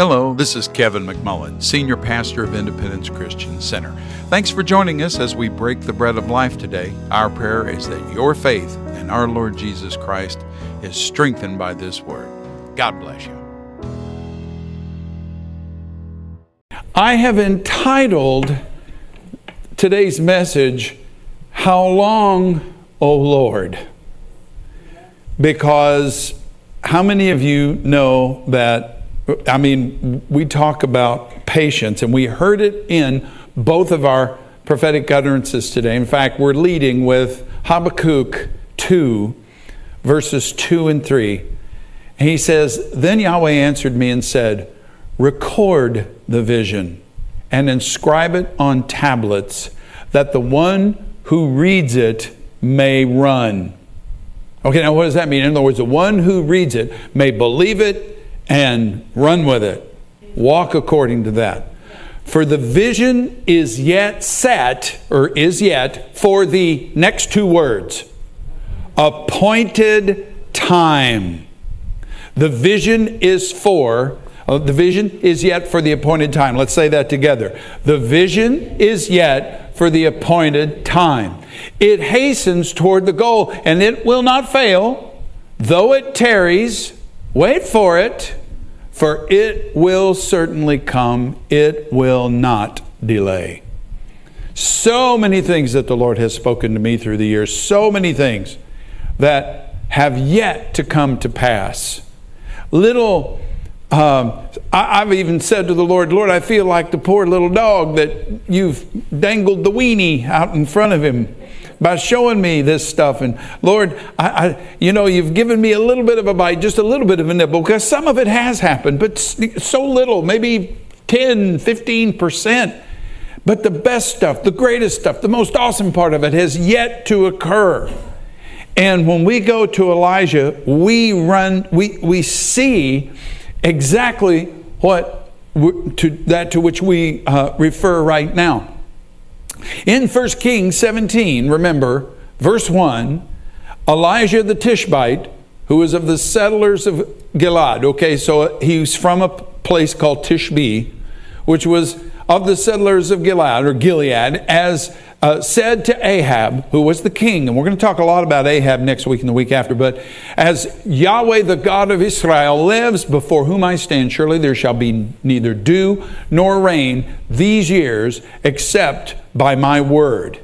Hello, this is Kevin McMullen, Senior Pastor of Independence Christian Center. Thanks for joining us as we break the bread of life today. Our prayer is that your faith in our Lord Jesus Christ is strengthened by this word. God bless you. I have entitled today's message, How Long, O Lord? Because how many of you know that I mean, we talk about patience, and we heard it in both of our prophetic utterances today. In fact, we're leading with Habakkuk 2, verses 2 and 3. And he says, Then Yahweh answered me and said, Record the vision and inscribe it on tablets, that the one who reads it may run. Okay, now what does that mean? In other words, the one who reads it may believe it and run with it. Walk according to that. For the vision is yet set, or is yet, for the next two words appointed time. The vision is for, uh, the vision is yet for the appointed time. Let's say that together. The vision is yet for the appointed time. It hastens toward the goal, and it will not fail, though it tarries. Wait for it for it will certainly come, it will not delay. So many things that the Lord has spoken to me through the years, so many things that have yet to come to pass. Little, um, I, have even said to the Lord, Lord, I feel like the poor little dog that you've dangled the weenie out in front of him by showing me this stuff. And Lord, I, I, you know, you've given me a little bit of a bite, just a little bit of a nibble, because some of it has happened, but so little, maybe 10, 15%. But the best stuff, the greatest stuff, the most awesome part of it has yet to occur. And when we go to Elijah, we run, we, we see exactly what to, that to which we uh, refer right now. In 1 Kings 17, remember, verse 1, Elijah the Tishbite, who was of the settlers of Gilad, okay, so he's from a place called Tishbe, which was of the settlers of Gilead, or Gilead, as uh, said to Ahab, who was the king, and we're going to talk a lot about Ahab next week and the week after, but as Yahweh, the God of Israel, lives before whom I stand, surely there shall be neither dew nor rain these years except by my word.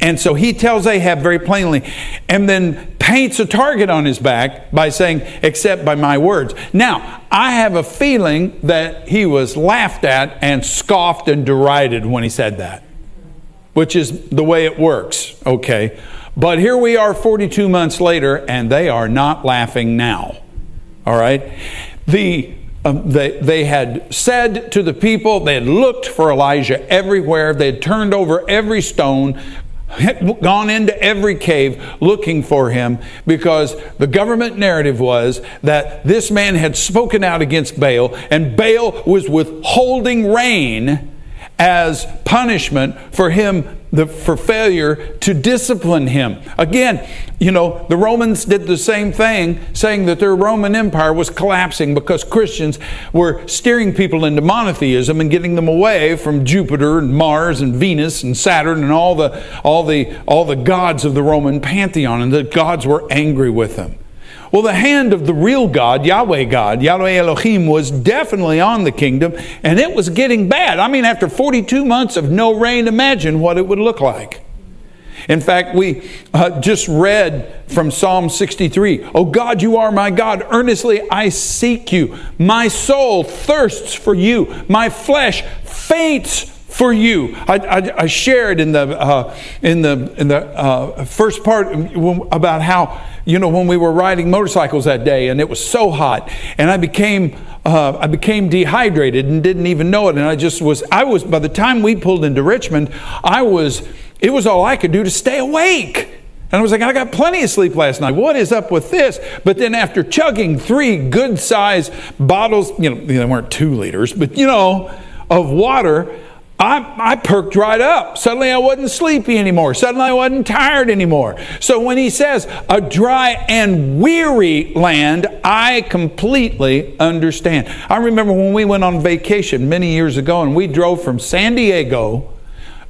And so he tells Ahab very plainly, and then paints a target on his back by saying, except by my words. Now, I have a feeling that he was laughed at and scoffed and derided when he said that which is the way it works, okay? But here we are 42 months later, and they are not laughing now, all right? The, um, they, they had said to the people, they had looked for Elijah everywhere, they had turned over every stone, gone into every cave looking for him because the government narrative was that this man had spoken out against Baal and Baal was withholding rain as punishment for him the, for failure to discipline him. Again, you know, the Romans did the same thing, saying that their Roman Empire was collapsing because Christians were steering people into monotheism and getting them away from Jupiter and Mars and Venus and Saturn and all the all the all the gods of the Roman pantheon, and the gods were angry with them. Well, the hand of the real God, Yahweh God, Yahweh Elohim, was definitely on the kingdom, and it was getting bad. I mean, after 42 months of no rain, imagine what it would look like. In fact, we uh, just read from Psalm 63 Oh God, you are my God. Earnestly I seek you. My soul thirsts for you. My flesh faints for you. I, I, I shared in the, uh, in the, in the uh, first part about how you know, when we were riding motorcycles that day and it was so hot and I became, uh, I became dehydrated and didn't even know it. And I just was, I was, by the time we pulled into Richmond, I was, it was all I could do to stay awake. And I was like, I got plenty of sleep last night. What is up with this? But then after chugging three good sized bottles, you know, they weren't two liters, but you know, of water, I, I perked right up. Suddenly I wasn't sleepy anymore. Suddenly I wasn't tired anymore. So when he says a dry and weary land, I completely understand. I remember when we went on vacation many years ago and we drove from San Diego.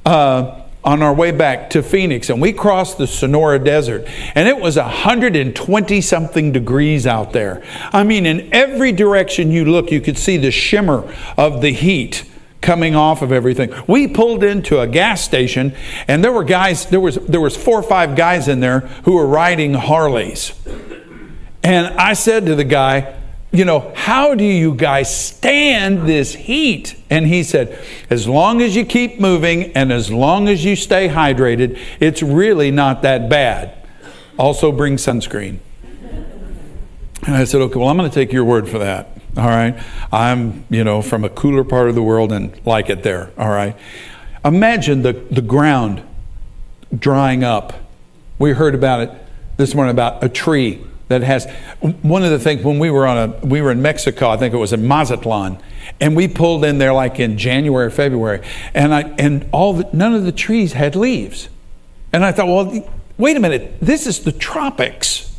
Uh, on our way back to Phoenix, and we crossed the Sonora Desert, and it was 120 something degrees out there. I mean, in every direction you look, you could see the shimmer of the heat coming off of everything. We pulled into a gas station and there were guys, there was there was four or five guys in there who were riding Harleys. And I said to the guy, you know, how do you guys stand this heat? And he said, as long as you keep moving and as long as you stay hydrated, it's really not that bad. Also bring sunscreen. And I said, okay, well, I'm going to take your word for that. All right. I'm, you know, from a cooler part of the world and like it there. All right. Imagine the, the ground drying up. We heard about it this morning about a tree that has one of the things when we were on a we were in Mexico, I think it was in Mazatlan, and we pulled in there like in January, February, and I and all the, none of the trees had leaves. And I thought, well, wait a minute, this is the tropics.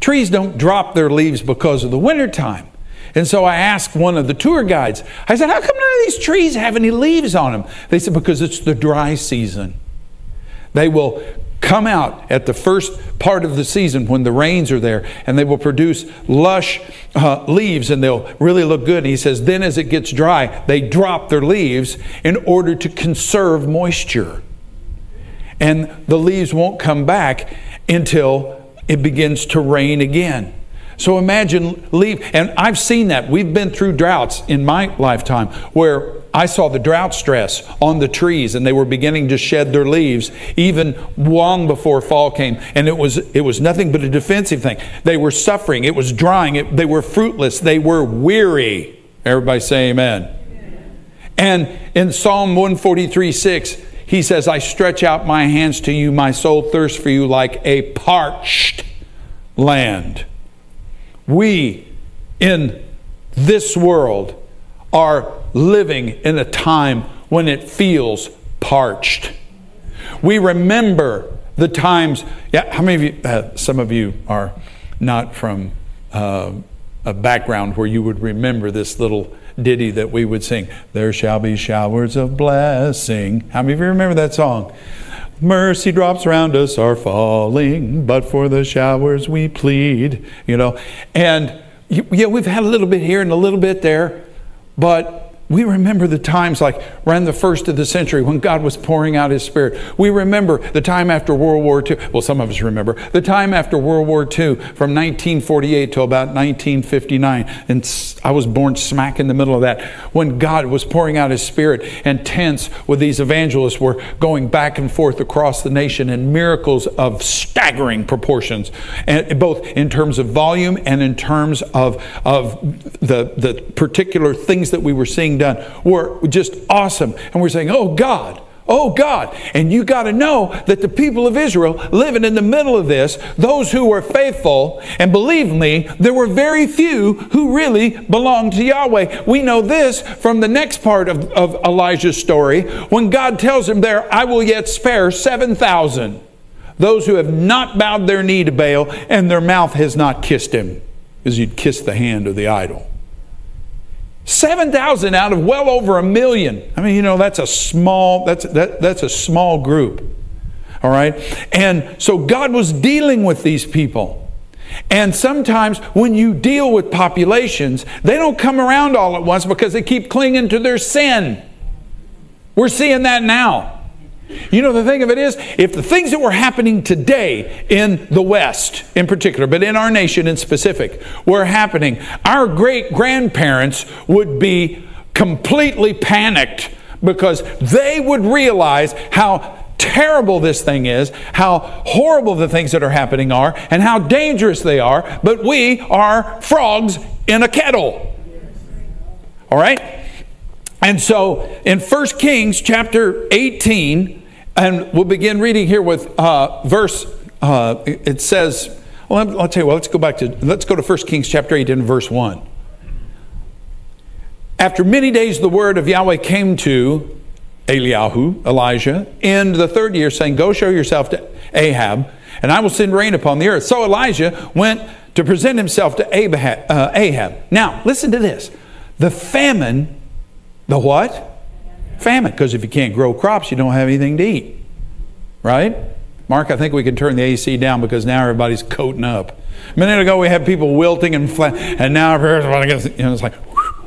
Trees don't drop their leaves because of the wintertime. And so I asked one of the tour guides, I said, How come none of these trees have any leaves on them? They said, Because it's the dry season. They will come out at the first part of the season when the rains are there and they will produce lush uh, leaves and they'll really look good. And he says, then as it gets dry, they drop their leaves in order to conserve moisture. And the leaves won't come back until it begins to rain again. So imagine leave, and I've seen that. We've been through droughts in my lifetime where I saw the drought stress on the trees and they were beginning to shed their leaves even long before fall came. And it was, it was nothing but a defensive thing. They were suffering, it was drying, it, they were fruitless, they were weary. Everybody say amen. amen. And in Psalm 143 6, he says, I stretch out my hands to you, my soul thirsts for you like a parched land. We in this world are living in a time when it feels parched. We remember the times, yeah, how many of you, uh, some of you are not from uh, a background where you would remember this little ditty that we would sing, There shall be showers of blessing. How many of you remember that song? Mercy drops around us are falling, but for the showers we plead. You know, and yeah, we've had a little bit here and a little bit there, but we remember the times like around the first of the century when God was pouring out His Spirit. We remember the time after World War II. Well, some of us remember the time after World War II from 1948 to about 1959. And I was born smack in the middle of that when God was pouring out His Spirit and tents with these evangelists were going back and forth across the nation and miracles of staggering proportions, and both in terms of volume and in terms of, of the, the particular things that we were seeing being done were just awesome. And we're saying, oh God, Oh God. And you got to know that the people of Israel living in the middle of this, those who were faithful, and believe me, there were very few who really belonged to Yahweh. We know this from the next part of, of Elijah's story when God tells him there, I will yet spare 7,000. Those who have not bowed their knee to Baal and their mouth has not kissed him, as you'd kiss the hand of the idol. 7,000 out of well over a million. I mean, you know, that's a small, that's, that, that's a small group. All right? And so God was dealing with these people. And sometimes when you deal with populations, they don't come around all at once because they keep clinging to their sin. We're seeing that now. You know, the thing of it is, if the things that were happening today in the West in particular, but in our nation in specific, were happening, our great grandparents would be completely panicked because they would realize how terrible this thing is, how horrible the things that are happening are, and how dangerous they are, but we are frogs in a kettle. All right? And so in 1 Kings chapter 18, and we'll begin reading here with uh, verse, uh, it says, well, I'll tell you what, let's go back to, let's go to 1 Kings chapter 8 and verse 1. After many days, the word of Yahweh came to Eliyahu, Elijah, in the third year, saying, Go show yourself to Ahab, and I will send rain upon the earth. So Elijah went to present himself to uh, Ahab. Now, listen to this. The famine, the what? Famine. Because if you can't grow crops, you don't have anything to eat. Right? Mark, I think we can turn the AC down because now everybody's coating up. A minute ago we had people wilting and flat, and now everybody gets, you know, it's like,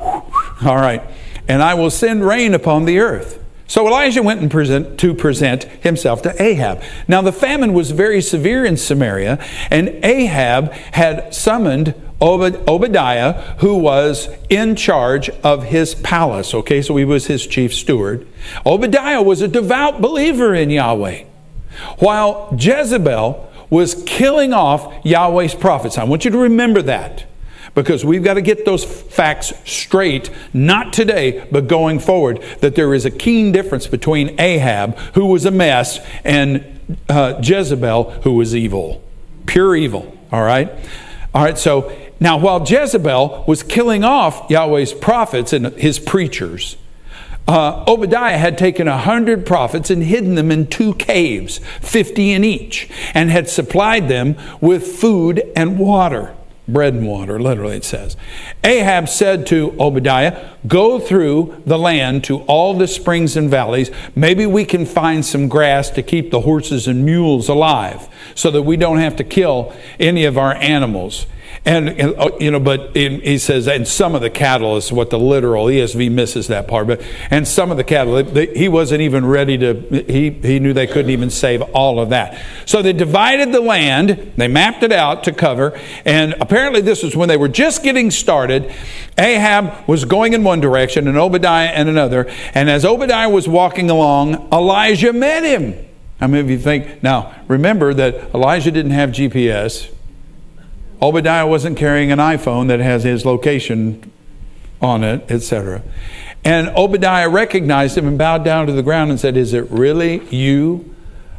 all right. And I will send rain upon the earth. So Elijah went and present, to present himself to Ahab. Now the famine was very severe in Samaria, and Ahab had summoned Obadiah, who was in charge of his palace. Okay, so he was his chief steward. Obadiah was a devout believer in Yahweh, while Jezebel was killing off Yahweh's prophets. I want you to remember that because we've got to get those facts straight, not today, but going forward, that there is a keen difference between Ahab, who was a mess, and uh, Jezebel, who was evil. Pure evil, all right? All right, so now while Jezebel was killing off Yahweh's prophets and his preachers, uh, Obadiah had taken a hundred prophets and hidden them in two caves, 50 in each, and had supplied them with food and water bread and water, literally it says. Ahab said to Obadiah, Go through the land to all the springs and valleys. Maybe we can find some grass to keep the horses and mules alive so that we don't have to kill any of our animals. And, uh, you know, but he says, and some of the cattle is what the literal ESV misses that part. But and some of the cattle, he wasn't even ready to. He he knew they couldn't even save all of that. So they divided the land. They mapped it out to cover. And apparently, this was when they were just getting started. Ahab was going in one direction, and Obadiah in another. And as Obadiah was walking along, Elijah met him. How many of you think? Now, remember that Elijah didn't have GPS. Obadiah wasn't carrying an iPhone that has his location on it, etc. And Obadiah recognized him and bowed down to the ground and said, Is it really you,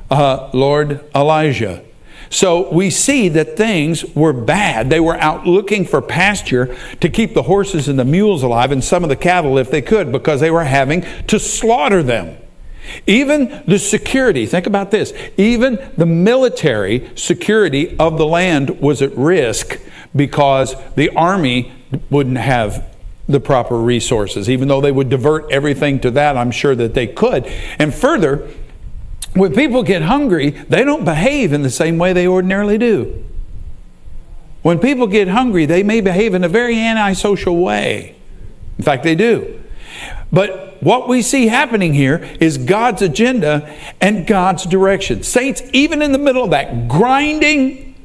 uh, Lord Elijah? So we see that things were bad. They were out looking for pasture to keep the horses and the mules alive and some of the cattle if they could because they were having to slaughter them. Even the security, think about this, even the military security of the land was at risk because the army wouldn't have the proper resources. Even though they would divert everything to that, I'm sure that they could. And further, when people get hungry, they don't behave in the same way they ordinarily do. When people get hungry, they may behave in a very antisocial way. In fact, they do. But what we see happening here is God's agenda and God's direction. Saints, even in the middle of that grinding,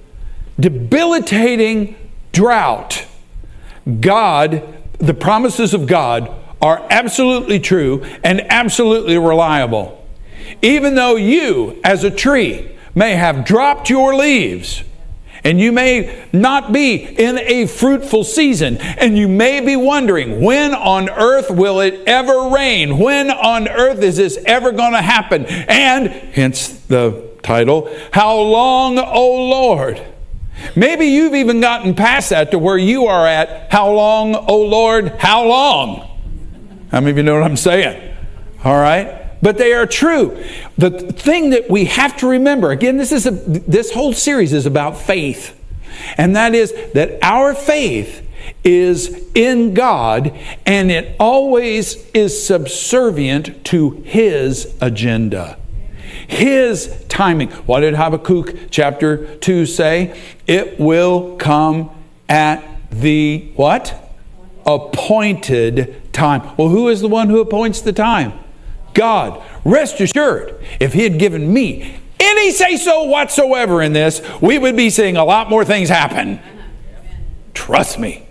debilitating drought, God, the promises of God are absolutely true and absolutely reliable. Even though you, as a tree, may have dropped your leaves, and you may not be in a fruitful season. And you may be wondering, when on earth will it ever rain? When on earth is this ever going to happen? And, hence the title, How Long, O Lord? Maybe you've even gotten past that to where you are at, How long, O Lord, how long? How many of you know what I'm saying? All right? But they are true. The thing that we have to remember, again, this is a, this whole series is about faith. And that is that our faith is in God and it always is subservient to His agenda. His timing. What did Habakkuk chapter 2 say? It will come at the what? Appointed time. Well, who is the one who appoints the time? God, rest assured, if He had given me any say so whatsoever in this, we would be seeing a lot more things happen. Trust me.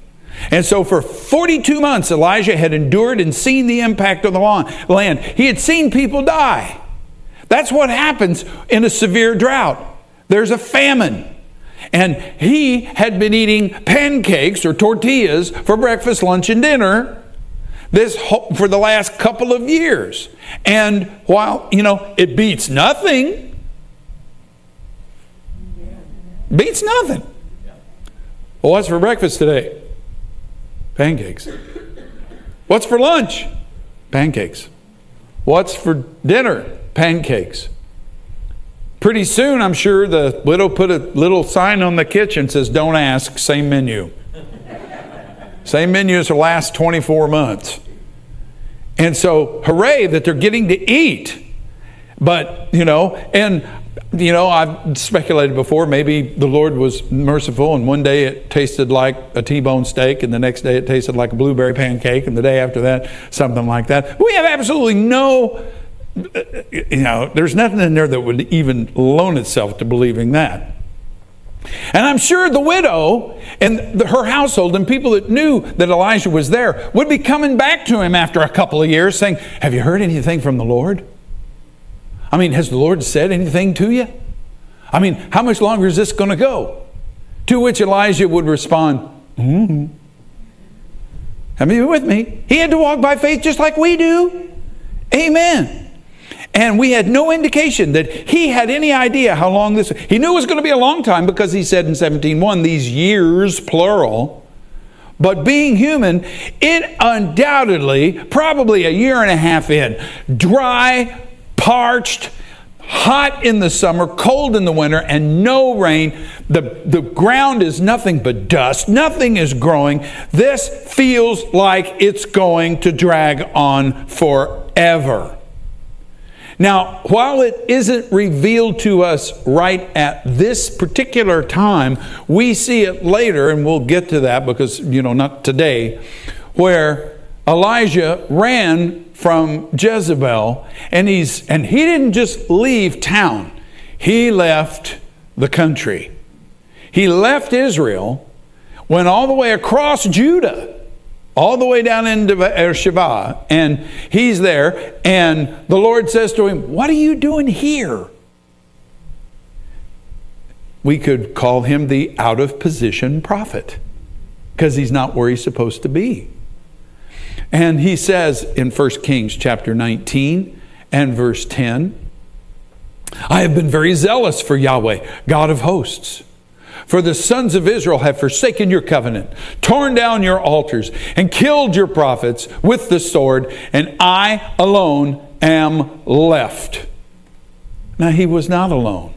And so for 42 months, Elijah had endured and seen the impact of the land. He had seen people die. That's what happens in a severe drought. There's a famine. And he had been eating pancakes or tortillas for breakfast, lunch, and dinner this for the last couple of years. And while, you know, it beats nothing, beats nothing. Well, what's for breakfast today? Pancakes. What's for lunch? Pancakes. What's for dinner? Pancakes. Pretty soon, I'm sure the widow put a little sign on the kitchen says, Don't ask, same menu. Same menu as the last 24 months. And so, hooray that they're getting to eat. But, you know, and, you know, I've speculated before maybe the Lord was merciful and one day it tasted like a T bone steak and the next day it tasted like a blueberry pancake and the day after that, something like that. We have absolutely no, you know, there's nothing in there that would even loan itself to believing that. And I'm sure the widow and the, her household and people that knew that Elijah was there would be coming back to him after a couple of years saying, Have you heard anything from the Lord? I mean, has the Lord said anything to you? I mean, how much longer is this going to go? To which Elijah would respond, mm-hmm. Have you with me? He had to walk by faith just like we do. Amen. And we had no indication that he had any idea how long this he knew it was going to be a long time because he said in 17:1 these years plural. But being human, it undoubtedly, probably a year and a half in, dry, parched, hot in the summer, cold in the winter, and no rain. The, the ground is nothing but dust, nothing is growing. This feels like it's going to drag on forever. Now, while it isn't revealed to us right at this particular time, we see it later, and we'll get to that because, you know, not today, where Elijah ran from Jezebel and he's and he didn't just leave town. He left the country. He left Israel, went all the way across Judah all the way down into Beersheba, and he's there, and the Lord says to him, What are you doing here? We could call him the out of position prophet because he's not where he's supposed to be. And he says in 1 Kings chapter 19 and verse 10, I have been very zealous for Yahweh, God of hosts. For the sons of Israel have forsaken your covenant, torn down your altars, and killed your prophets with the sword, and I alone am left. Now, he was not alone.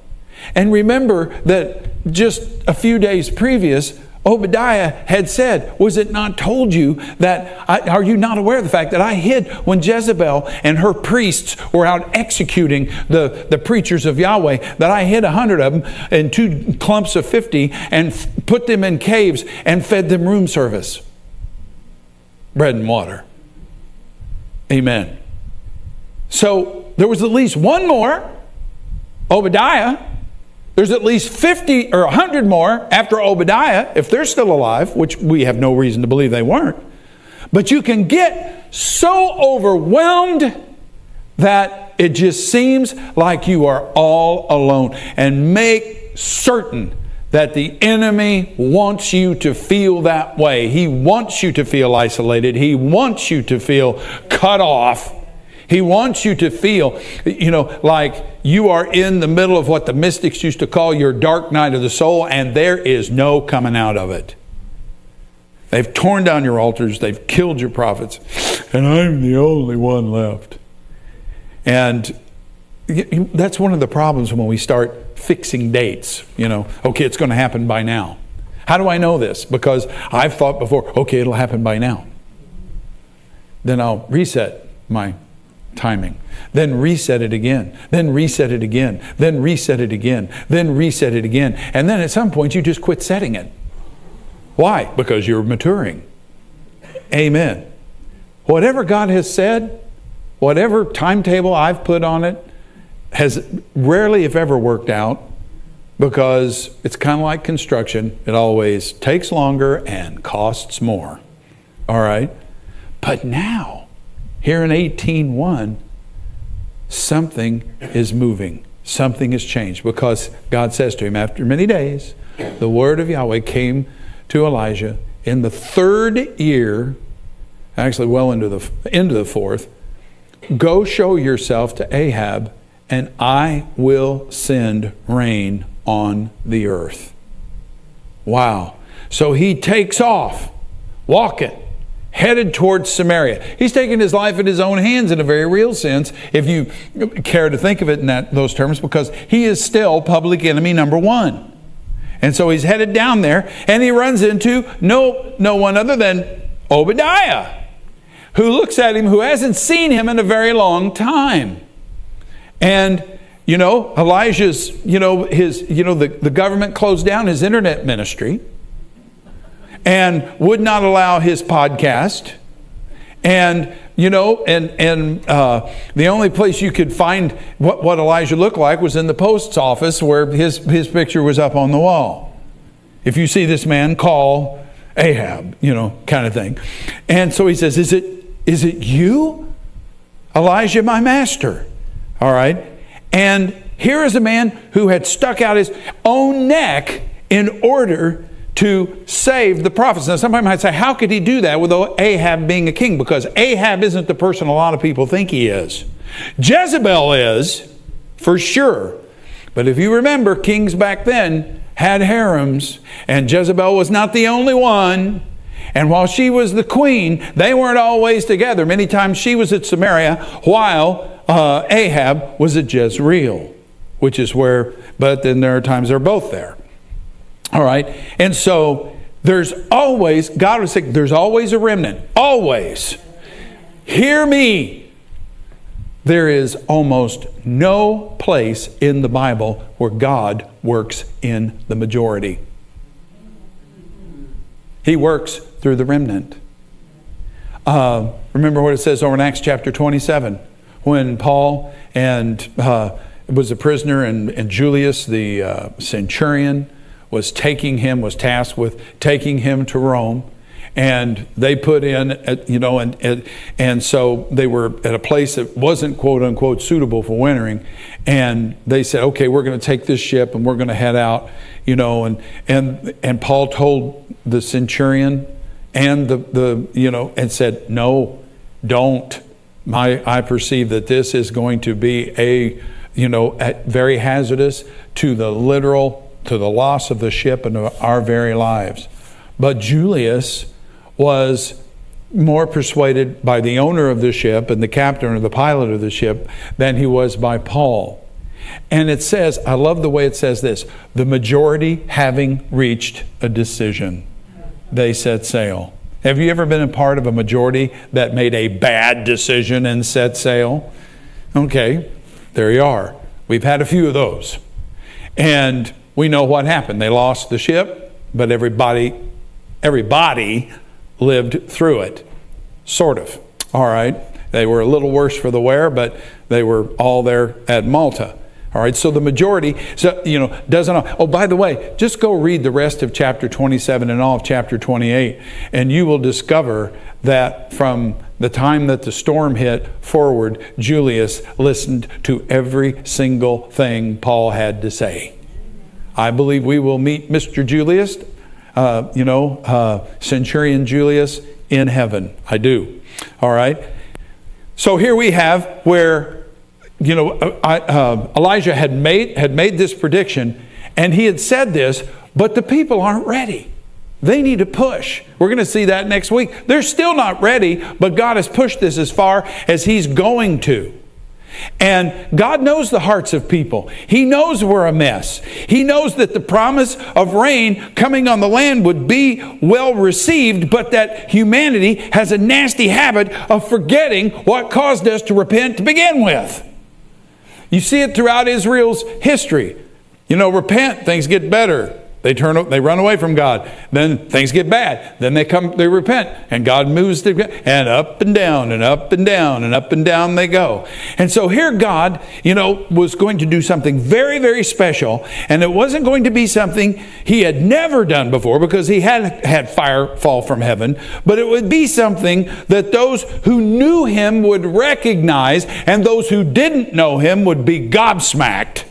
And remember that just a few days previous, Obadiah had said, Was it not told you that, I, are you not aware of the fact that I hid when Jezebel and her priests were out executing the, the preachers of Yahweh, that I hid a hundred of them in two clumps of 50 and f- put them in caves and fed them room service? Bread and water. Amen. So there was at least one more, Obadiah, there's at least 50 or 100 more after Obadiah, if they're still alive, which we have no reason to believe they weren't. But you can get so overwhelmed that it just seems like you are all alone. And make certain that the enemy wants you to feel that way. He wants you to feel isolated. He wants you to feel cut off. He wants you to feel, you know, like you are in the middle of what the mystics used to call your dark night of the soul, and there is no coming out of it. They've torn down your altars, they've killed your prophets, and I'm the only one left. And that's one of the problems when we start fixing dates. You know, okay, it's going to happen by now. How do I know this? Because I've thought before, okay, it'll happen by now. Then I'll reset my timing. Then reset it again. Then reset it again. Then reset it again. Then reset it again. And then at some point you just quit setting it. Why? Because you're maturing. Amen. Whatever God has said, whatever timetable I've put on it, has rarely, if ever, worked out because it's kind of like construction. It always takes longer and costs more. All right? But now, here in 18:1, something is moving. Something has changed because God says to him, after many days, the word of Yahweh came to Elijah in the third year, actually well into the into the fourth. Go show yourself to Ahab, and I will send rain on the earth. Wow. So he takes off, walking headed towards Samaria. He's taking his life in his own hands in a very real sense, if you care to think of it in that, those terms, because he is still public enemy number one. And so he's headed down there and he runs into no, no one other than Obadiah, who looks at him, who hasn't seen him in a very long time. And you know, Elijah's, you know, his, you know, the, the government closed down his internet ministry and would not allow his podcast. And, you know, and, and uh, the only place you could find what, what Elijah looked like was in the post's office where his, his picture was up on the wall. If you see this man, call Ahab, you know, kind of thing. And so he says, Is it, is it you, Elijah, my master? All right. And here is a man who had stuck out his own neck in order to save the prophets. Now, somebody might say, how could he do that with Ahab being a king? Because Ahab isn't the person a lot of people think he is. Jezebel is, for sure. But if you remember, kings back then had harems, and Jezebel was not the only one. And while she was the queen, they weren't always together. Many times she was at Samaria while uh, Ahab was at Jezreel, which is where, but then there are times they're both there. All right. And so there's always, God was saying, there's always a remnant. Always. Hear me. There is almost no place in the Bible where God works in the majority. He works through the remnant. Uh, remember what it says over in Acts chapter 27 when Paul and uh, was a prisoner, and, and Julius, the uh, centurion, was taking him, was tasked with taking him to Rome. And they put in, uh, you know, and, and, and so they were at a place that wasn't quote unquote suitable for wintering. And they said, okay, we're going to take this ship and we're going to head out, you know. And, and, and Paul told the centurion and the, the, you know, and said, no, don't my, I perceive that this is going to be a, you know, very hazardous to the literal, to the loss of the ship and our very lives. But Julius was more persuaded by the owner of the ship and the captain or the pilot of the ship than he was by Paul. And it says, I love the way it says this the majority having reached a decision, they set sail. Have you ever been a part of a majority that made a bad decision and set sail? Okay, there you are. We've had a few of those. And we know what happened. They lost the ship, but everybody everybody lived through it. Sort of. All right. They were a little worse for the wear, but they were all there at Malta. All right, so the majority, so you know, doesn't. Oh, by the way, just go read the rest of chapter 27 and all of chapter 28, and you will discover that from the time that the storm hit forward, Julius listened to every single thing Paul had to say. I believe we will meet Mr. Julius, uh, you know, uh, Centurion Julius in heaven. I do. All right. So here we have where you know, uh, uh, Elijah had made, had made this prediction, and he had said this, but the people aren't ready. They need to push. We're going to see that next week. They're still not ready, but God has pushed this as far as He's going to. And God knows the hearts of people. He knows we're a mess. He knows that the promise of rain coming on the land would be well received, but that humanity has a nasty habit of forgetting what caused us to repent to begin with. You see it throughout Israel's history. You know, repent, things get better. They turn, they run away from God. Then things get bad. Then they come, they repent, and God moves them, and up and down, and up and down, and up and down they go. And so here, God, you know, was going to do something very, very special, and it wasn't going to be something He had never done before because He had had fire fall from heaven, but it would be something that those who knew Him would recognize, and those who didn't know Him would be gobsmacked.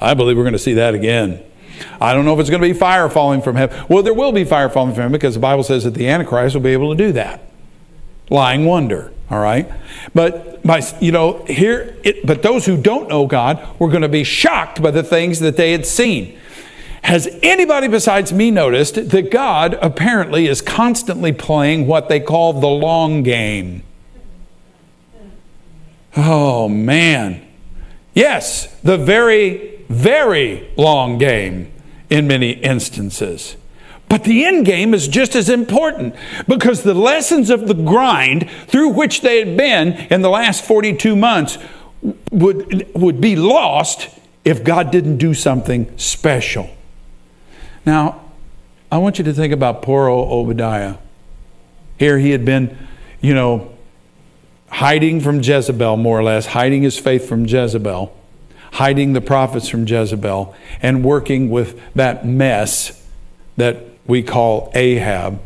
I believe we're going to see that again. I don't know if it's going to be fire falling from heaven. Well, there will be fire falling from heaven because the Bible says that the Antichrist will be able to do that. Lying wonder, all right? But by, you know, here, it, but those who don't know God were going to be shocked by the things that they had seen. Has anybody besides me noticed that God apparently is constantly playing what they call the long game? Oh, man. Yes, the very, very long game in many instances. But the end game is just as important because the lessons of the grind through which they had been in the last 42 months would, would be lost if God didn't do something special. Now, I want you to think about poor old Obadiah. Here he had been, you know, hiding from Jezebel, more or less, hiding his faith from Jezebel, hiding the prophets from Jezebel, and working with that mess that we call Ahab.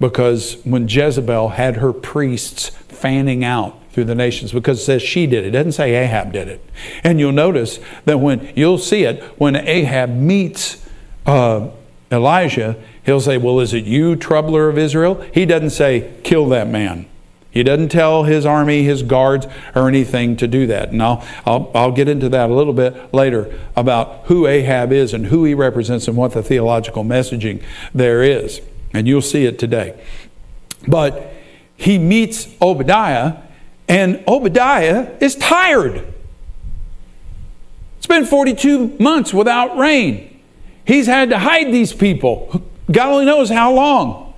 Because when Jezebel had her priests fanning out through the nations, because it says she did it, it doesn't say Ahab did it. And you'll notice that when you'll see it, when Ahab meets uh, Elijah, he'll say, Well, is it you, troubler of Israel? He doesn't say, Kill that man. He doesn't tell his army, his guards, or anything to do that. And I'll, I'll, I'll, get into that a little bit later about who Ahab is and who he represents and what the theological messaging there is. And you'll see it today. But he meets Obadiah, and Obadiah is tired. It's been 42 months without rain. He's had to hide these people. God only knows how long.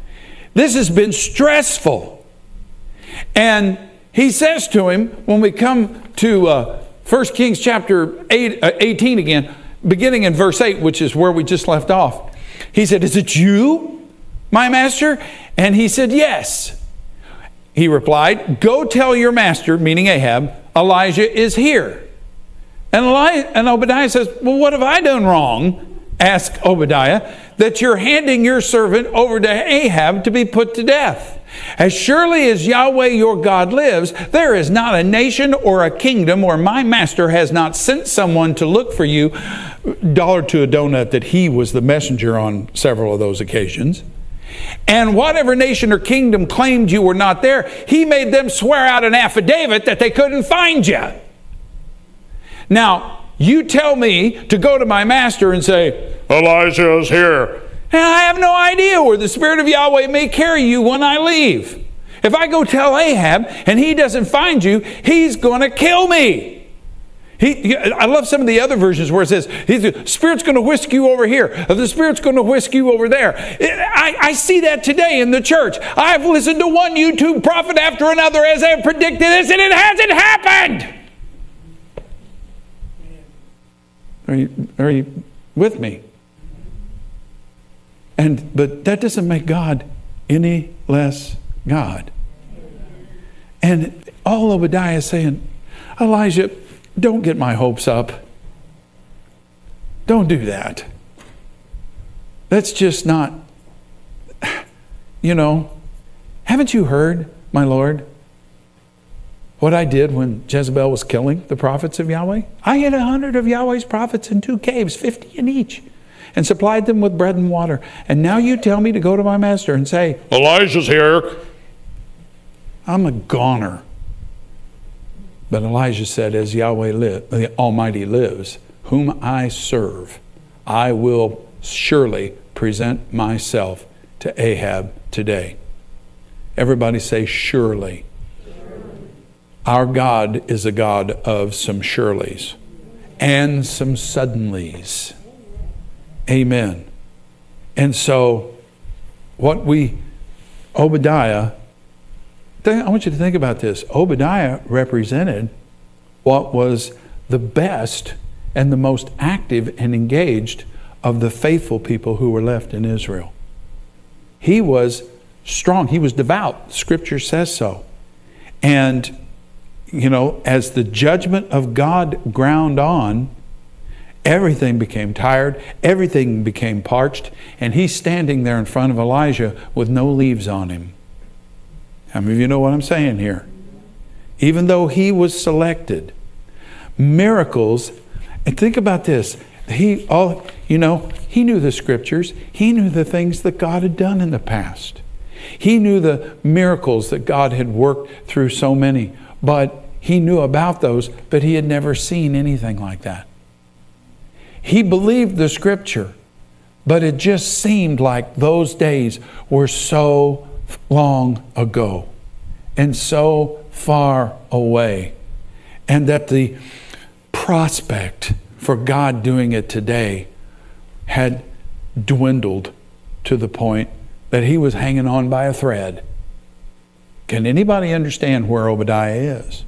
This has been stressful. And he says to him, when we come to uh, 1 Kings chapter 8, uh, 18 again, beginning in verse 8, which is where we just left off, he said, Is it you, my master? And he said, Yes. He replied, Go tell your master, meaning Ahab, Elijah is here. And, Eli- and Obadiah says, Well, what have I done wrong? Ask Obadiah, that you're handing your servant over to Ahab to be put to death. As surely as Yahweh your God lives, there is not a nation or a kingdom where my master has not sent someone to look for you. Dollar to a donut that he was the messenger on several of those occasions. And whatever nation or kingdom claimed you were not there, he made them swear out an affidavit that they couldn't find you. Now, you tell me to go to my master and say, Elijah is here. And I have no idea where the Spirit of Yahweh may carry you when I leave. If I go tell Ahab and he doesn't find you, he's going to kill me. He, I love some of the other versions where it says, the Spirit's going to whisk you over here, the Spirit's going to whisk you over there. I, I see that today in the church. I've listened to one YouTube prophet after another as I've predicted this, and it hasn't happened. Are you, are you with me? And but that doesn't make God any less God. And all Obadiah is saying, Elijah, don't get my hopes up. Don't do that. That's just not, you know, haven't you heard, my Lord, what I did when Jezebel was killing the prophets of Yahweh? I had a hundred of Yahweh's prophets in two caves, 50 in each and supplied them with bread and water. And now you tell me to go to my master and say, Elijah's here. I'm a goner. But Elijah said, As Yahweh live, the Almighty lives, whom I serve, I will surely present myself to Ahab today. Everybody say, Surely. Our God is a God of some surelys and some suddenlies. Amen. And so, what we, Obadiah, I want you to think about this. Obadiah represented what was the best and the most active and engaged of the faithful people who were left in Israel. He was strong, he was devout. Scripture says so. And, you know, as the judgment of God ground on, Everything became tired, everything became parched, and he's standing there in front of Elijah with no leaves on him. How many of you know what I'm saying here? Even though he was selected, miracles, and think about this. He all you know, he knew the scriptures, he knew the things that God had done in the past. He knew the miracles that God had worked through so many, but he knew about those, but he had never seen anything like that. He believed the scripture. But it just seemed like those days were so long ago and so far away. And that the prospect for God doing it today had dwindled to the point that he was hanging on by a thread. Can anybody understand where Obadiah is?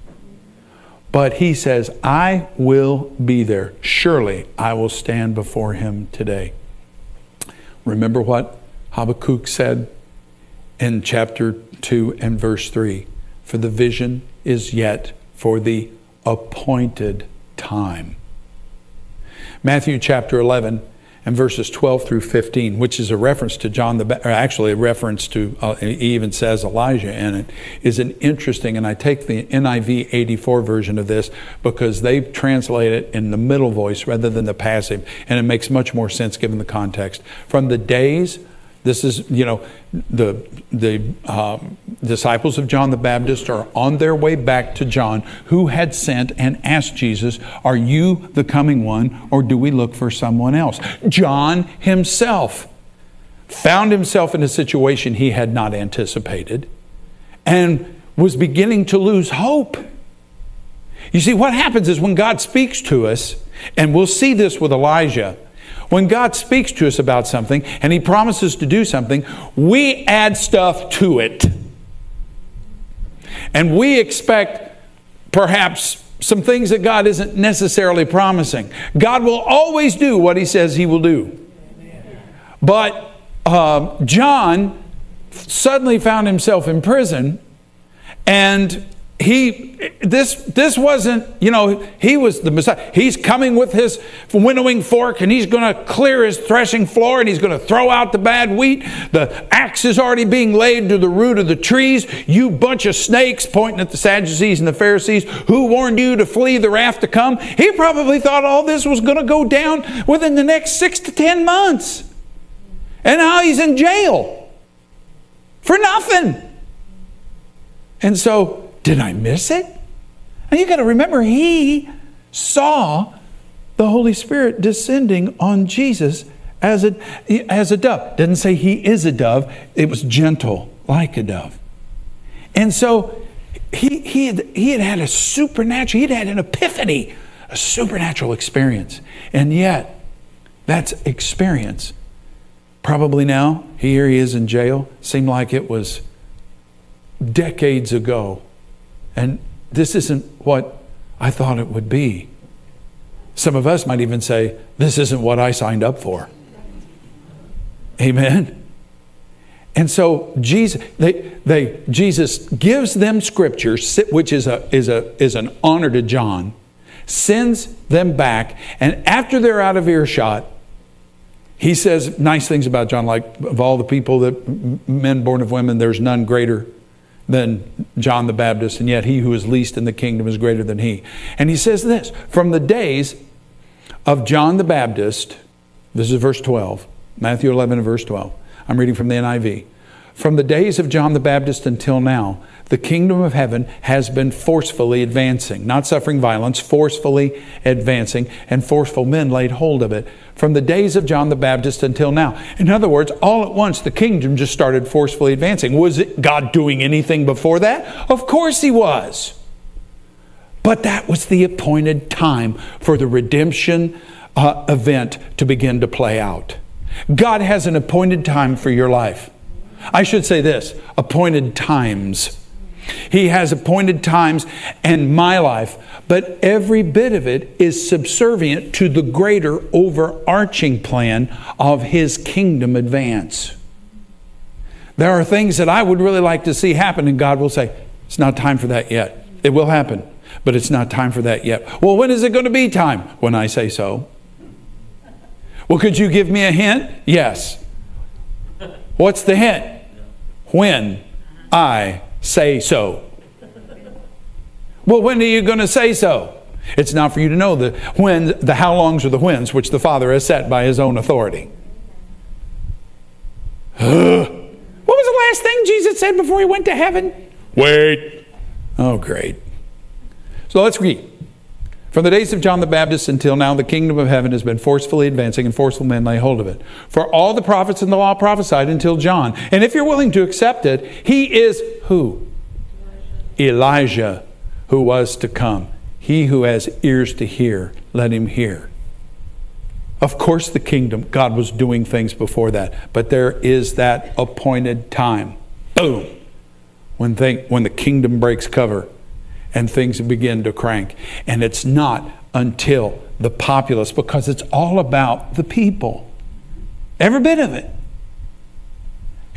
But he says, I will be there. Surely I will stand before him today. Remember what Habakkuk said in chapter 2 and verse 3 For the vision is yet for the appointed time. Matthew chapter 11 and verses 12 through 15, which is a reference to John the or actually a reference to, uh, he even says Elijah in it, is an interesting, and I take the NIV 84 version of this because they translate it in the middle voice rather than the passive, and it makes much more sense given the context. From the days this is, you know, the, the um, disciples of John the Baptist are on their way back to John, who had sent and asked Jesus, Are you the coming one, or do we look for someone else? John himself found himself in a situation he had not anticipated and was beginning to lose hope. You see, what happens is when God speaks to us, and we'll see this with Elijah when God speaks to us about something and He promises to do something, we add stuff to it. And we expect perhaps some things that God isn't necessarily promising. God will always do what He says He will do. But uh, John suddenly found himself in prison and he this this wasn't you know he was the messiah. He's coming with his winnowing fork and he's going to clear his threshing floor and he's going to throw out the bad wheat. The axe is already being laid to the root of the trees. You bunch of snakes pointing at the sadducees and the pharisees who warned you to flee the wrath to come. He probably thought all this was going to go down within the next six to ten months. And now he's in jail for nothing. And so did I miss it? And you got to remember, he saw the Holy Spirit descending on Jesus as a, as a dove. Didn't say he is a dove, it was gentle, like a dove. And so he, he, had, he had had a supernatural, he'd had an epiphany, a supernatural experience. And yet, that's experience, probably now, here he is in jail, seemed like it was decades ago. And this isn't what I thought it would be. Some of us might even say, This isn't what I signed up for. Amen. And so Jesus, they, they, Jesus gives them scripture, which is, a, is, a, is an honor to John, sends them back, and after they're out of earshot, he says nice things about John, like of all the people that men born of women, there's none greater than John the Baptist, and yet he who is least in the kingdom is greater than he. And he says this from the days of John the Baptist, this is verse 12, Matthew 11 and verse 12. I'm reading from the NIV. From the days of John the Baptist until now, the kingdom of heaven has been forcefully advancing, not suffering violence, forcefully advancing, and forceful men laid hold of it from the days of John the Baptist until now. In other words, all at once the kingdom just started forcefully advancing. Was God doing anything before that? Of course he was. But that was the appointed time for the redemption uh, event to begin to play out. God has an appointed time for your life. I should say this appointed times. He has appointed times in my life, but every bit of it is subservient to the greater overarching plan of His kingdom advance. There are things that I would really like to see happen, and God will say, It's not time for that yet. It will happen, but it's not time for that yet. Well, when is it going to be time? When I say so. Well, could you give me a hint? Yes. What's the hint? When I say so. Well, when are you going to say so? It's not for you to know the when, the how longs or the whens, which the Father has set by His own authority. what was the last thing Jesus said before He went to heaven? Wait. Oh, great. So let's read. From the days of John the Baptist until now, the kingdom of heaven has been forcefully advancing, and forceful men lay hold of it. For all the prophets in the law prophesied until John. And if you're willing to accept it, he is who? Elijah, who was to come. He who has ears to hear, let him hear. Of course, the kingdom, God was doing things before that, but there is that appointed time. Boom! When, they, when the kingdom breaks cover and things begin to crank. And it's not until the populace, because it's all about the people. Every bit of it.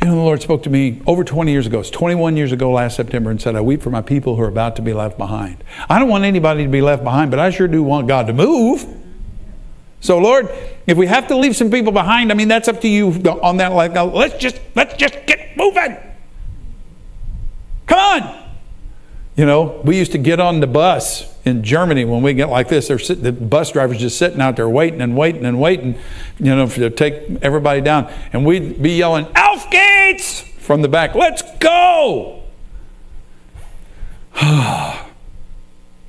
You know, the Lord spoke to me over 20 years ago. It's 21 years ago last September and said, I weep for my people who are about to be left behind. I don't want anybody to be left behind, but I sure do want God to move. So, Lord, if we have to leave some people behind, I mean, that's up to you on that. Like, let's just let's just get moving. Come on. You know, we used to get on the bus in Germany when we get like this. They're sitting, the bus drivers just sitting out there waiting and waiting and waiting, you know, to take everybody down. And we'd be yelling, Auf geht's! from the back, let's go! Have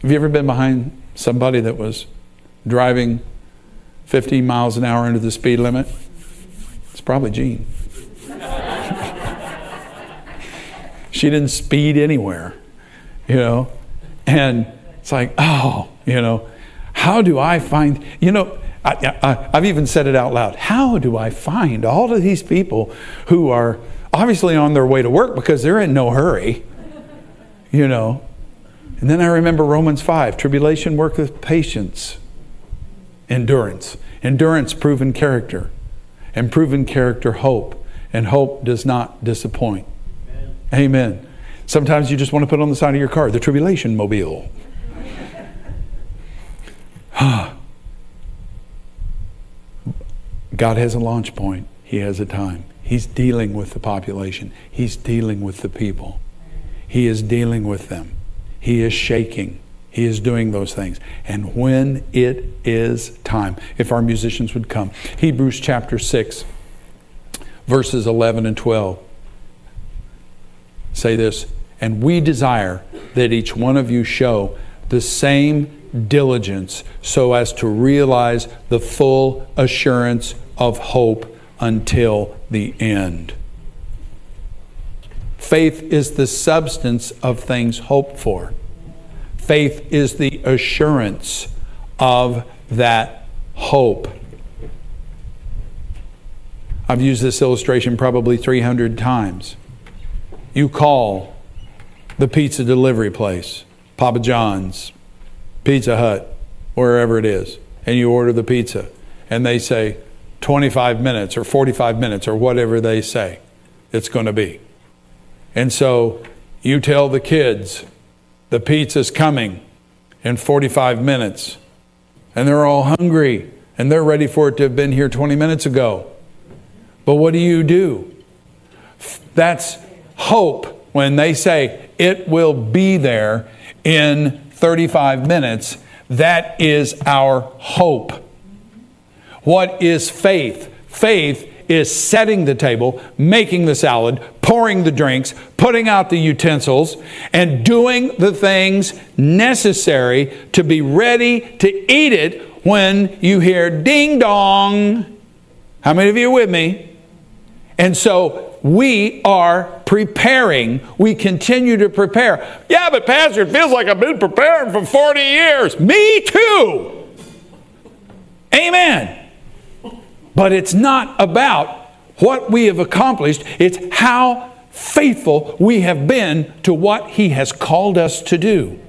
you ever been behind somebody that was driving 50 miles an hour into the speed limit? It's probably Jean. she didn't speed anywhere you know? And it's like, oh, you know, how do I find, you know, I, have even said it out loud. How do I find all of these people who are obviously on their way to work because they're in no hurry, you know? And then I remember Romans 5 tribulation worketh patience, endurance. Endurance, proven character. And proven character, hope. And hope does not disappoint. Amen. Amen. Sometimes you just want to put it on the side of your car the tribulation mobile. God has a launch point, He has a time. He's dealing with the population, He's dealing with the people, He is dealing with them, He is shaking. He is doing those things. And when it is time, if our musicians would come, Hebrews chapter 6, verses 11 and 12 say this and we desire that each one of you show the same diligence so as to realize the full assurance of hope until the end. Faith is the substance of things hoped for. Faith is the assurance of that hope. I've used this illustration probably 300 times. You call the pizza delivery place, Papa John's, Pizza Hut, wherever it is, and you order the pizza, and they say 25 minutes or 45 minutes or whatever they say it's going to be. And so you tell the kids the pizza's coming in 45 minutes, and they're all hungry and they're ready for it to have been here 20 minutes ago. But what do you do? That's hope when they say it will be there in 35 minutes, that is our hope. What is faith? Faith is setting the table, making the salad, pouring the drinks, putting out the utensils, and doing the things necessary to be ready to eat it when you hear ding dong. How many of you are with me? And so we are preparing. We continue to prepare. Yeah, but Pastor, it feels like I've been preparing for 40 years. Me too. Amen. But it's not about what we have accomplished, it's how faithful we have been to what He has called us to do.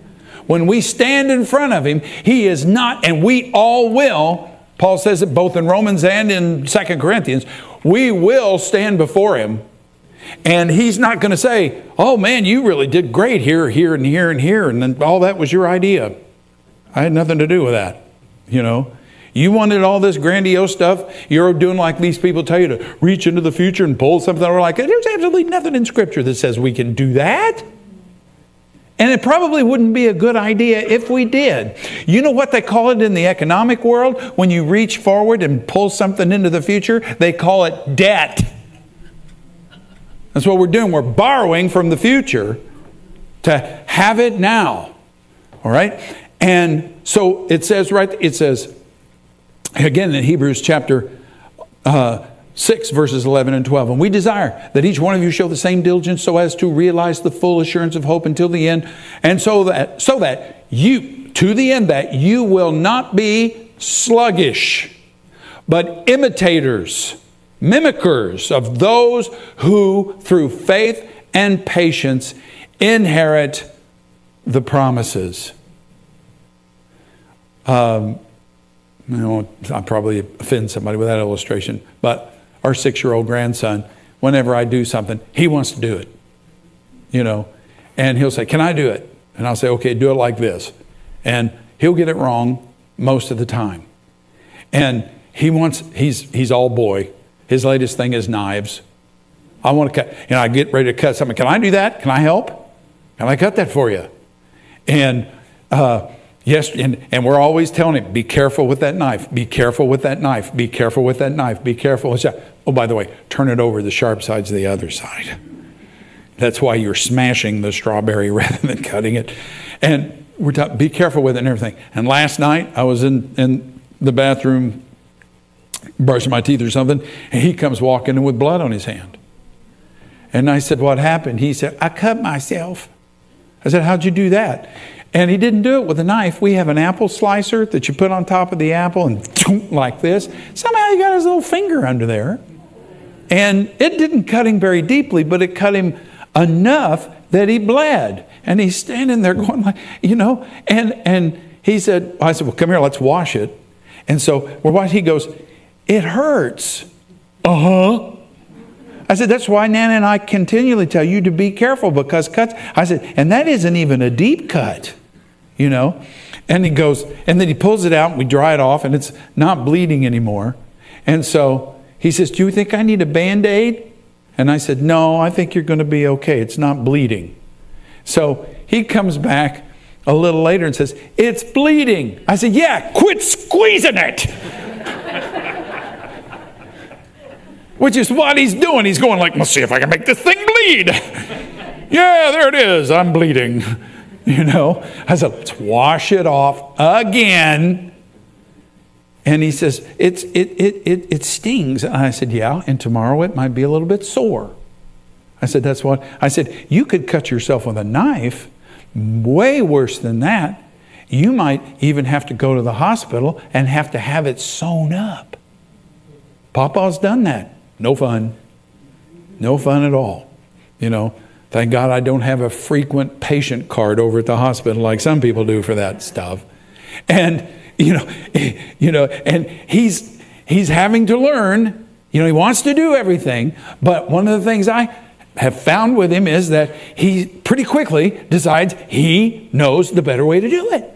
When we stand in front of Him, He is not, and we all will. Paul says it both in Romans and in Second Corinthians we will stand before him and he's not going to say, Oh man, you really did great here, here, and here, and here, and then all that was your idea. I had nothing to do with that. You know, you wanted all this grandiose stuff. You're doing like these people tell you to reach into the future and pull something. We're like, there's absolutely nothing in Scripture that says we can do that. And it probably wouldn't be a good idea if we did. You know what they call it in the economic world? When you reach forward and pull something into the future, they call it debt. That's what we're doing. We're borrowing from the future to have it now. All right? And so it says right, it says, again in Hebrews chapter uh, 6, verses 11 and 12. And we desire that each one of you show the same diligence so as to realize the full assurance of hope until the end, and so that, so that you, to the end that you will not be sluggish, but imitators, mimickers of those who, through faith and patience, inherit the promises. Um, you know, I'll probably offend somebody with that illustration, but our six year old grandson, whenever I do something, he wants to do it. You know, and he'll say, Can I do it? And I'll say, Okay, do it like this. And he'll get it wrong most of the time. And he wants, he's, he's all boy. His latest thing is knives. I want to cut, and I get ready to cut something. Can I do that? Can I help? Can I cut that for you? And uh, yes, and, and we're always telling him, be careful with that knife, be careful with that knife, be careful with that knife, be careful. Oh, by the way, turn it over, the sharp side's the other side. That's why you're smashing the strawberry rather than cutting it. And we're talking, be careful with it and everything. And last night I was in, in the bathroom brushing my teeth or something, and he comes walking in with blood on his hand. And I said, What happened? He said, I cut myself. I said, How'd you do that? And he didn't do it with a knife. We have an apple slicer that you put on top of the apple and like this. Somehow he got his little finger under there. And it didn't cut him very deeply, but it cut him enough that he bled. And he's standing there going like, you know, and and he said, I said, well, come here, let's wash it. And so we're watching, he goes, it hurts. Uh-huh. I said, that's why Nana and I continually tell you to be careful because cuts. I said, and that isn't even a deep cut, you know? And he goes, and then he pulls it out and we dry it off and it's not bleeding anymore. And so he says, Do you think I need a band aid? And I said, No, I think you're going to be okay. It's not bleeding. So he comes back a little later and says, It's bleeding. I said, Yeah, quit squeezing it. which is what he's doing. He's going like, let's see if I can make this thing bleed. yeah, there it is. I'm bleeding. You know, I said, let's wash it off again. And he says, it's, it, it, it, it stings. And I said, yeah, and tomorrow it might be a little bit sore. I said, that's what, I said, you could cut yourself with a knife, way worse than that. You might even have to go to the hospital and have to have it sewn up. Papa's done that. No fun. No fun at all. You know, thank God I don't have a frequent patient card over at the hospital like some people do for that stuff. And you know, you know, and he's he's having to learn. You know, he wants to do everything, but one of the things I have found with him is that he pretty quickly decides he knows the better way to do it.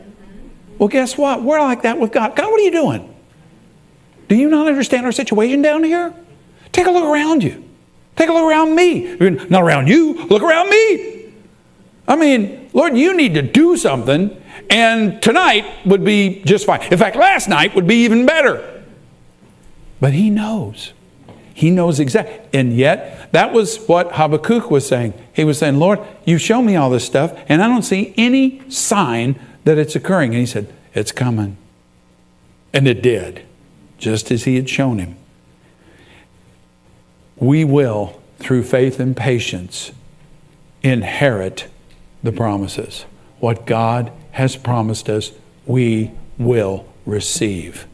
Well, guess what? We're like that with God. God, what are you doing? Do you not understand our situation down here? Take a look around you. Take a look around me. Not around you, look around me. I mean, Lord, you need to do something, and tonight would be just fine. In fact, last night would be even better. But He knows. He knows exactly. And yet, that was what Habakkuk was saying. He was saying, Lord, you show me all this stuff, and I don't see any sign that it's occurring. And he said, It's coming. And it did, just as he had shown him we will, through faith and patience, inherit the promises. What God has promised us, we will receive.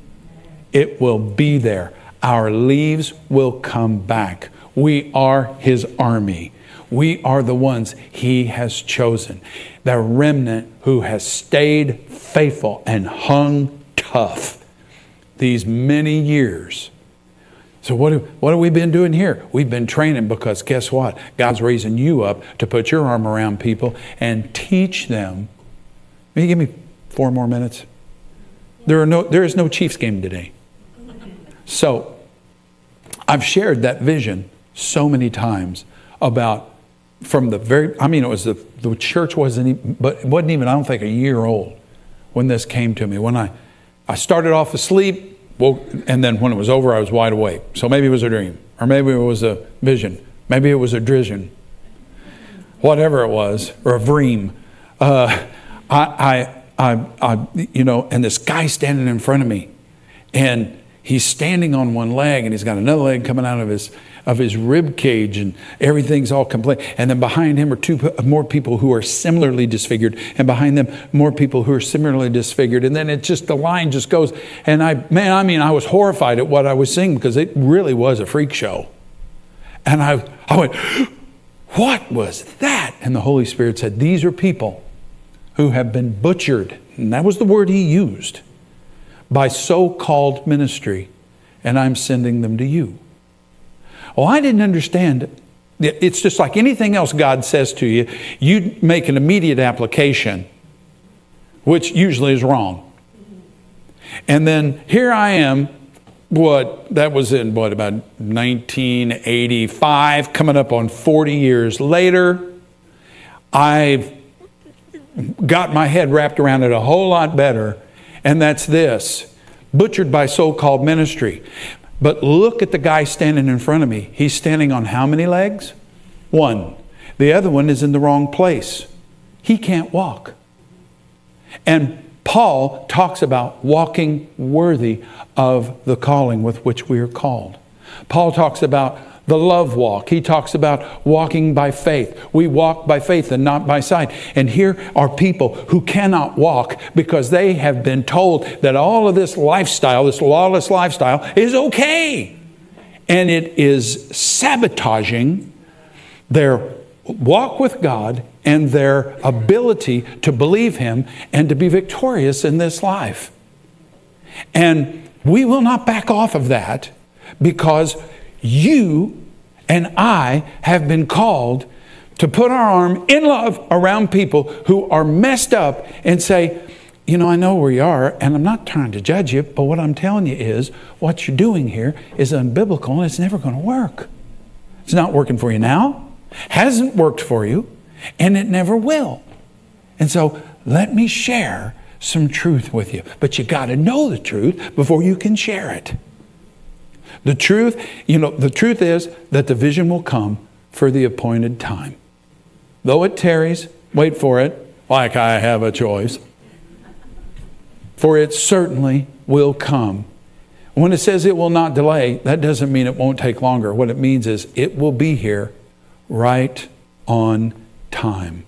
It will be there. Our leaves will come back. We are His army. We are the ones He has chosen. The remnant who has stayed faithful and hung tough these many years so, what, what have we been doing here? We've been training because guess what? God's raising you up to put your arm around people and teach them. Will you give me four more minutes? There, are no, there is no Chiefs game today. So, I've shared that vision so many times about from the very, I mean, it was the, the church wasn't, but it wasn't even, I don't think, a year old when this came to me. When I, I started off asleep, woke, and then when it was over, I was wide awake. So maybe it was a dream, or maybe it was a vision, maybe it was a drision, whatever it was, or a dream. Uh, I, I, I, I, you know, and this guy standing in front of me, and he's standing on one leg, and he's got another leg coming out of his of his rib cage, and everything's all complete. And then behind him are two more people who are similarly disfigured, and behind them more people who are similarly disfigured. And then it just the line just goes. And I, man, I mean, I was horrified at what I was seeing because it really was a freak show. And I, I went, what was that? And the Holy Spirit said, These are people who have been butchered. And that was the word he used by so called ministry. And I'm sending them to you. Oh, I didn't understand. it. It's just like anything else God says to you, you make an immediate application, which usually is wrong. And then here I am what that was in what about 1985 coming up on 40 years later i've got my head wrapped around it a whole lot better and that's this butchered by so-called ministry but look at the guy standing in front of me. He's standing on how many legs? One. The other one is in the wrong place. He can't walk. And Paul talks about walking worthy of the calling with which we are called. Paul talks about the love walk. He talks about walking by faith. We walk by faith and not by sight. And here are people who cannot walk because they have been told that all of this lifestyle, this lawless lifestyle, is okay. And it is sabotaging their walk with God and their ability to believe Him and to be victorious in this life. And we will not back off of that because you and I have been called to put our arm in love around people who are messed up and say, you know, I know where you are, and I'm not trying to judge you, but what I'm telling you is what you're doing here is unbiblical and it's never going to work. It's not working for you now hasn't worked for you, and it never will. And so let me share some truth with you. But you got to know the truth before you can share it. The truth, you know, the truth is that the vision will come for the appointed time. Though it tarries, wait for it, like I have a choice. For it certainly will come. When it says it will not delay, that doesn't mean it won't take longer. What it means is it will be here right on time.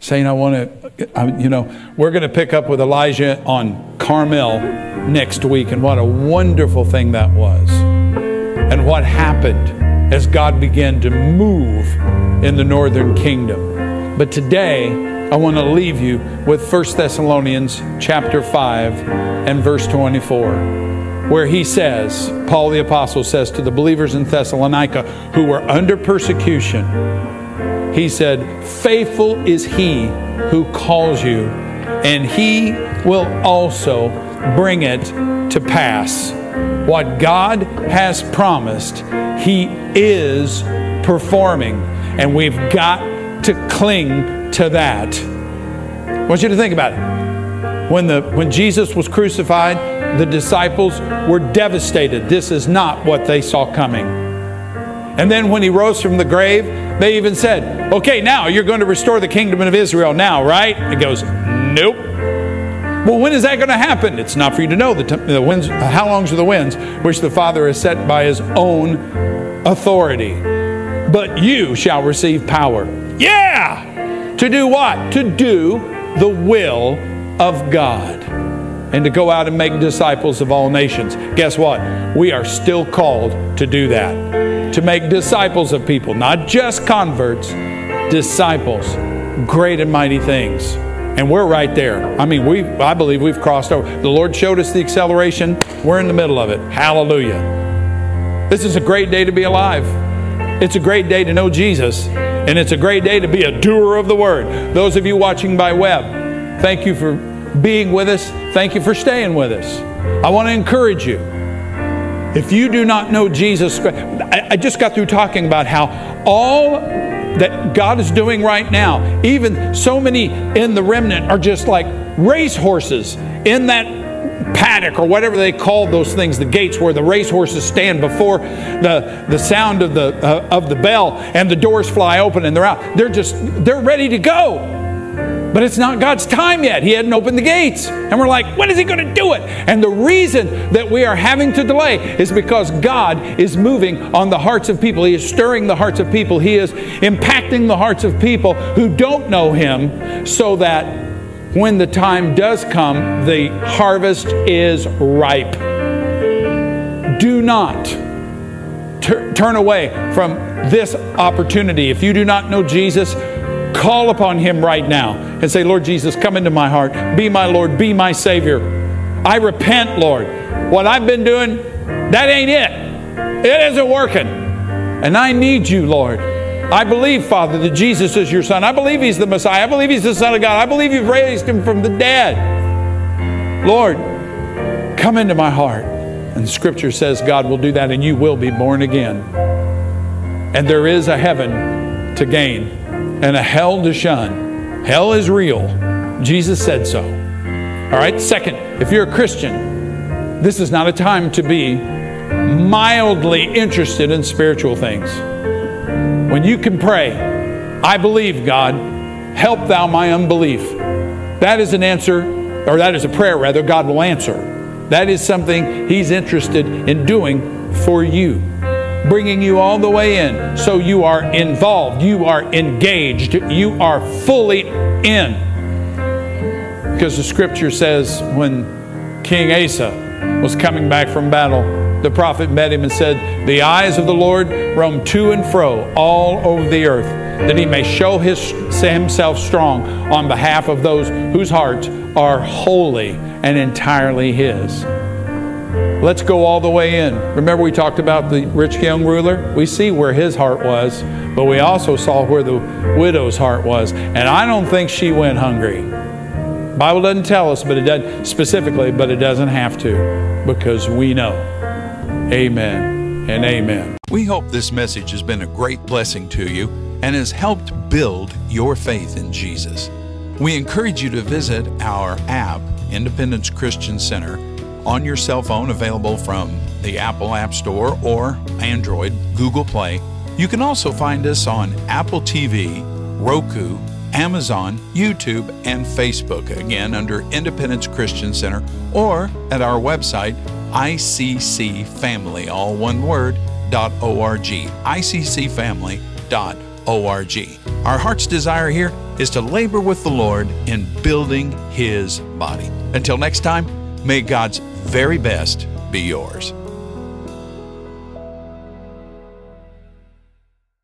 Saying, I want to, you know, we're going to pick up with Elijah on Carmel next week, and what a wonderful thing that was. And what happened as God began to move in the northern kingdom. But today, I want to leave you with 1 Thessalonians chapter 5 and verse 24 where he says, Paul the Apostle says to the believers in Thessalonica who were under persecution, he said, Faithful is he who calls you, and he will also bring it to pass. What God has promised, he is performing, and we've got to cling to that. I want you to think about it. When, the, when Jesus was crucified, the disciples were devastated. This is not what they saw coming. And then when he rose from the grave, they even said, Okay, now you're going to restore the kingdom of Israel now, right? He goes, Nope. Well, when is that going to happen? It's not for you to know. The, the winds, how long's are the winds which the Father has set by his own authority? But you shall receive power. Yeah! To do what? To do the will of God and to go out and make disciples of all nations. Guess what? We are still called to do that. To make disciples of people, not just converts, disciples, great and mighty things. And we're right there. I mean, we I believe we've crossed over. The Lord showed us the acceleration. We're in the middle of it. Hallelujah. This is a great day to be alive. It's a great day to know Jesus. And it's a great day to be a doer of the word. Those of you watching by web, thank you for being with us. Thank you for staying with us. I want to encourage you. If you do not know Jesus, Christ, I just got through talking about how all that God is doing right now, even so many in the remnant are just like racehorses in that paddock or whatever they call those things, the gates where the racehorses stand before the, the sound of the, uh, of the bell and the doors fly open and they're out. They're just, they're ready to go. But it's not God's time yet. He hadn't opened the gates. And we're like, when is He going to do it? And the reason that we are having to delay is because God is moving on the hearts of people. He is stirring the hearts of people. He is impacting the hearts of people who don't know Him so that when the time does come, the harvest is ripe. Do not turn away from this opportunity. If you do not know Jesus, call upon Him right now and say, Lord Jesus, come into my heart. Be my Lord. Be my Savior. I repent, Lord. What I've been doing, that ain't it. It isn't working. And I need you, Lord. I believe, Father, that Jesus is your Son. I believe He's the Messiah. I believe He's the Son of God. I believe You've raised Him from the dead. Lord, come into my heart. And scripture says God will do that and you will be born again. And there is a heaven to gain and a hell to shun. Hell is real. Jesus said so. All right, second, if you're a Christian, this is not a time to be mildly interested in spiritual things. When you can pray, I believe, God, help thou my unbelief. That is an answer, or that is a prayer, rather, God will answer. That is something He's interested in doing for you, bringing you all the way in. So you are involved, you are engaged, you are fully in. Because the scripture says when King Asa was coming back from battle, the prophet met him and said, The eyes of the Lord roam to and fro all over the earth, that he may show his, himself strong on behalf of those whose hearts are wholly and entirely his. Let's go all the way in. Remember, we talked about the rich young ruler? We see where his heart was, but we also saw where the widow's heart was. And I don't think she went hungry. Bible doesn't tell us, but it does specifically, but it doesn't have to because we know. Amen and amen. We hope this message has been a great blessing to you and has helped build your faith in Jesus. We encourage you to visit our app, Independence Christian Center, on your cell phone, available from the Apple App Store or Android, Google Play. You can also find us on Apple TV, Roku, Amazon, YouTube, and Facebook, again under Independence Christian Center, or at our website, iccfamily, all one word, dot .org, iccfamily.org. Our heart's desire here is to labor with the Lord in building His body. Until next time, may God's very best be yours.